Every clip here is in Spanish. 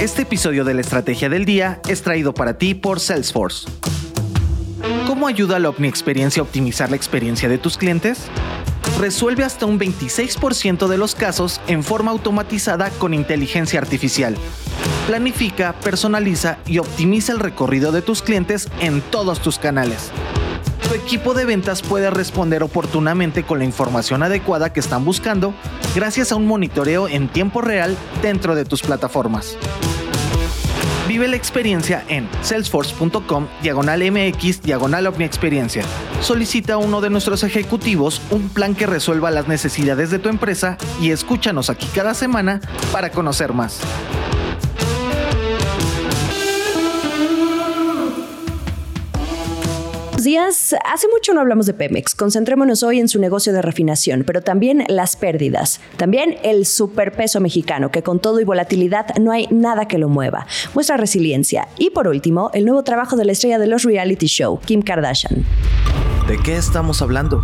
Este episodio de la Estrategia del Día es traído para ti por Salesforce. ¿Cómo ayuda la OVNI Experiencia a optimizar la experiencia de tus clientes? Resuelve hasta un 26% de los casos en forma automatizada con inteligencia artificial. Planifica, personaliza y optimiza el recorrido de tus clientes en todos tus canales tu equipo de ventas puede responder oportunamente con la información adecuada que están buscando gracias a un monitoreo en tiempo real dentro de tus plataformas. Vive la experiencia en salesforce.com diagonal mx diagonal experiencia. Solicita a uno de nuestros ejecutivos un plan que resuelva las necesidades de tu empresa y escúchanos aquí cada semana para conocer más. Días. Hace mucho no hablamos de Pemex. Concentrémonos hoy en su negocio de refinación, pero también las pérdidas. También el superpeso mexicano, que con todo y volatilidad no hay nada que lo mueva. Muestra resiliencia. Y por último, el nuevo trabajo de la estrella de los reality show, Kim Kardashian. ¿De qué estamos hablando?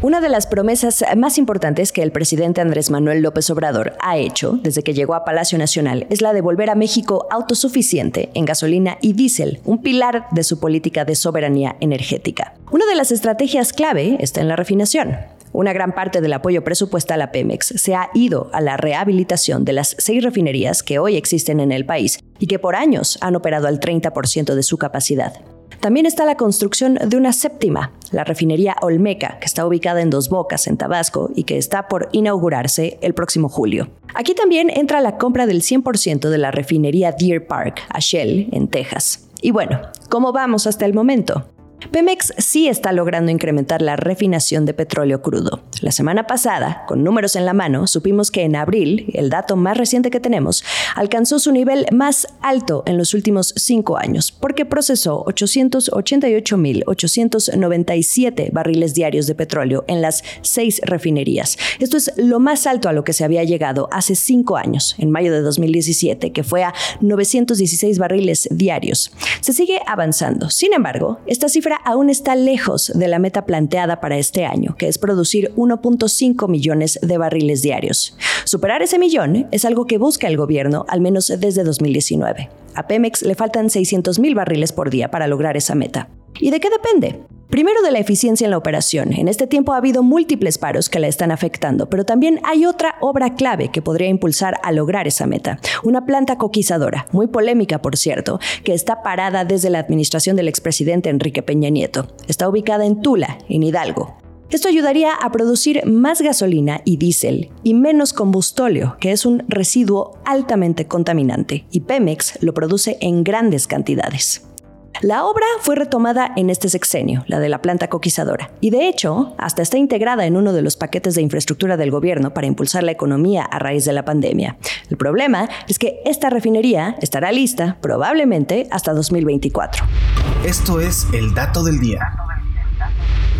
Una de las promesas más importantes que el presidente Andrés Manuel López Obrador ha hecho desde que llegó a Palacio Nacional es la de volver a México autosuficiente en gasolina y diésel, un pilar de su política de soberanía energética. Una de las estrategias clave está en la refinación. Una gran parte del apoyo presupuestal a Pemex se ha ido a la rehabilitación de las seis refinerías que hoy existen en el país y que por años han operado al 30% de su capacidad. También está la construcción de una séptima, la refinería Olmeca, que está ubicada en Dos Bocas, en Tabasco, y que está por inaugurarse el próximo julio. Aquí también entra la compra del 100% de la refinería Deer Park a Shell, en Texas. Y bueno, ¿cómo vamos hasta el momento? Pemex sí está logrando incrementar la refinación de petróleo crudo. La semana pasada, con números en la mano, supimos que en abril, el dato más reciente que tenemos, alcanzó su nivel más alto en los últimos cinco años, porque procesó 888.897 barriles diarios de petróleo en las seis refinerías. Esto es lo más alto a lo que se había llegado hace cinco años, en mayo de 2017, que fue a 916 barriles diarios. Se sigue avanzando. Sin embargo, esta cifra aún está lejos de la meta planteada para este año, que es producir 1.5 millones de barriles diarios. Superar ese millón es algo que busca el gobierno al menos desde 2019. A Pemex le faltan 600 mil barriles por día para lograr esa meta. ¿Y de qué depende? Primero de la eficiencia en la operación. En este tiempo ha habido múltiples paros que la están afectando, pero también hay otra obra clave que podría impulsar a lograr esa meta. Una planta coquizadora, muy polémica por cierto, que está parada desde la administración del expresidente Enrique Peña Nieto. Está ubicada en Tula, en Hidalgo. Esto ayudaría a producir más gasolina y diésel y menos combustóleo, que es un residuo altamente contaminante, y Pemex lo produce en grandes cantidades. La obra fue retomada en este sexenio, la de la planta coquizadora, y de hecho, hasta está integrada en uno de los paquetes de infraestructura del gobierno para impulsar la economía a raíz de la pandemia. El problema es que esta refinería estará lista probablemente hasta 2024. Esto es el dato del día.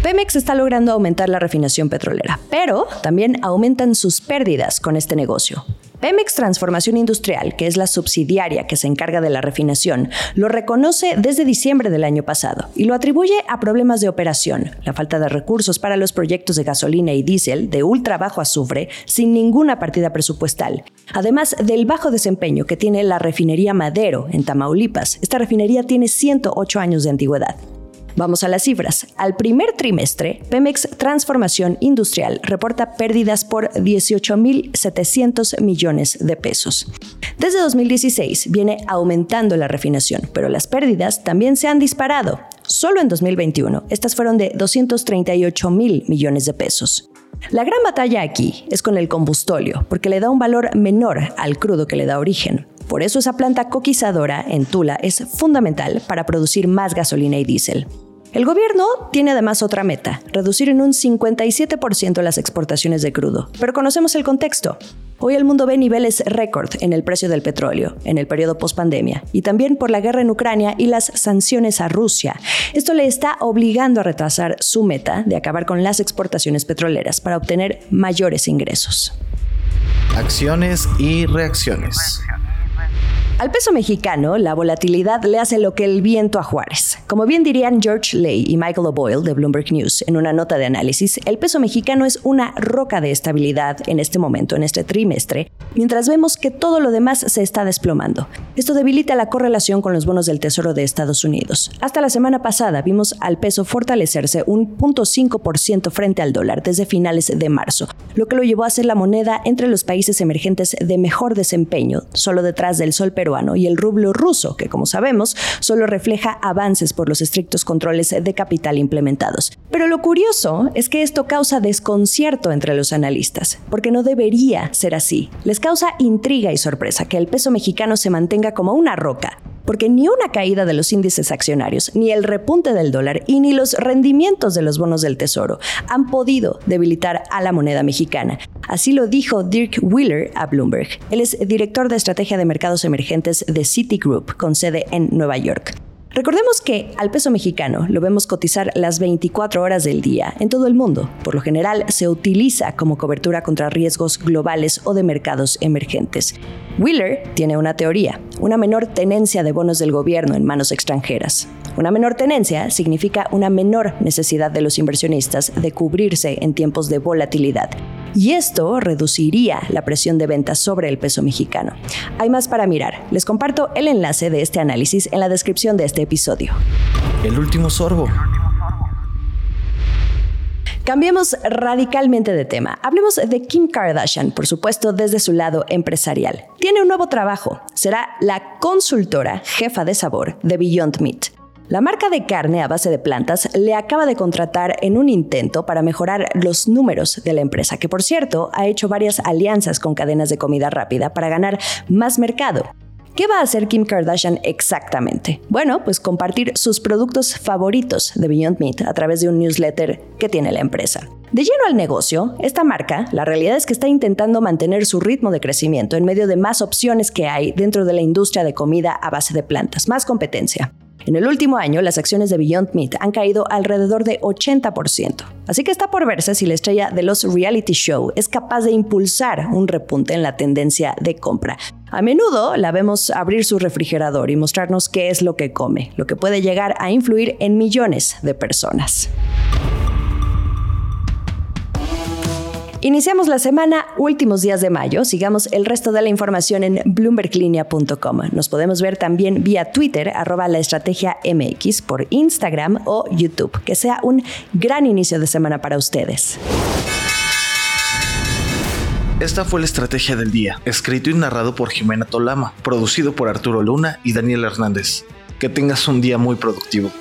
Pemex está logrando aumentar la refinación petrolera, pero también aumentan sus pérdidas con este negocio. Pemex Transformación Industrial, que es la subsidiaria que se encarga de la refinación, lo reconoce desde diciembre del año pasado y lo atribuye a problemas de operación, la falta de recursos para los proyectos de gasolina y diésel de ultra bajo azufre sin ninguna partida presupuestal, además del bajo desempeño que tiene la refinería Madero en Tamaulipas. Esta refinería tiene 108 años de antigüedad. Vamos a las cifras. Al primer trimestre, Pemex Transformación Industrial reporta pérdidas por 18.700 millones de pesos. Desde 2016 viene aumentando la refinación, pero las pérdidas también se han disparado. Solo en 2021, estas fueron de 238 mil millones de pesos. La gran batalla aquí es con el combustóleo, porque le da un valor menor al crudo que le da origen. Por eso esa planta coquizadora en Tula es fundamental para producir más gasolina y diésel. El gobierno tiene además otra meta, reducir en un 57% las exportaciones de crudo. Pero conocemos el contexto. Hoy el mundo ve niveles récord en el precio del petróleo en el periodo pospandemia y también por la guerra en Ucrania y las sanciones a Rusia. Esto le está obligando a retrasar su meta de acabar con las exportaciones petroleras para obtener mayores ingresos. Acciones y reacciones. Al peso mexicano, la volatilidad le hace lo que el viento a Juárez. Como bien dirían George Lay y Michael O'Boyle de Bloomberg News en una nota de análisis, el peso mexicano es una roca de estabilidad en este momento, en este trimestre, mientras vemos que todo lo demás se está desplomando. Esto debilita la correlación con los bonos del Tesoro de Estados Unidos. Hasta la semana pasada vimos al peso fortalecerse un 0.5% frente al dólar desde finales de marzo, lo que lo llevó a ser la moneda entre los países emergentes de mejor desempeño, solo detrás del sol y el rublo ruso, que como sabemos solo refleja avances por los estrictos controles de capital implementados. Pero lo curioso es que esto causa desconcierto entre los analistas, porque no debería ser así. Les causa intriga y sorpresa que el peso mexicano se mantenga como una roca, porque ni una caída de los índices accionarios, ni el repunte del dólar y ni los rendimientos de los bonos del tesoro han podido debilitar a la moneda mexicana. Así lo dijo Dirk Wheeler a Bloomberg. Él es director de estrategia de mercados emergentes de Citigroup, con sede en Nueva York. Recordemos que al peso mexicano lo vemos cotizar las 24 horas del día en todo el mundo. Por lo general se utiliza como cobertura contra riesgos globales o de mercados emergentes. Wheeler tiene una teoría, una menor tenencia de bonos del gobierno en manos extranjeras. Una menor tenencia significa una menor necesidad de los inversionistas de cubrirse en tiempos de volatilidad y esto reduciría la presión de ventas sobre el peso mexicano. Hay más para mirar. Les comparto el enlace de este análisis en la descripción de este episodio. El último sorbo. Cambiemos radicalmente de tema. Hablemos de Kim Kardashian, por supuesto, desde su lado empresarial. Tiene un nuevo trabajo. Será la consultora jefa de sabor de Beyond Meat. La marca de carne a base de plantas le acaba de contratar en un intento para mejorar los números de la empresa, que por cierto ha hecho varias alianzas con cadenas de comida rápida para ganar más mercado. ¿Qué va a hacer Kim Kardashian exactamente? Bueno, pues compartir sus productos favoritos de Beyond Meat a través de un newsletter que tiene la empresa. De lleno al negocio, esta marca, la realidad es que está intentando mantener su ritmo de crecimiento en medio de más opciones que hay dentro de la industria de comida a base de plantas, más competencia. En el último año, las acciones de Beyond Meat han caído alrededor de 80%. Así que está por verse si la estrella de los reality show es capaz de impulsar un repunte en la tendencia de compra. A menudo la vemos abrir su refrigerador y mostrarnos qué es lo que come, lo que puede llegar a influir en millones de personas. Iniciamos la semana últimos días de mayo. Sigamos el resto de la información en bloomberglinea.com. Nos podemos ver también vía Twitter, arroba la estrategia MX, por Instagram o YouTube. Que sea un gran inicio de semana para ustedes. Esta fue la estrategia del día, escrito y narrado por Jimena Tolama, producido por Arturo Luna y Daniel Hernández. Que tengas un día muy productivo.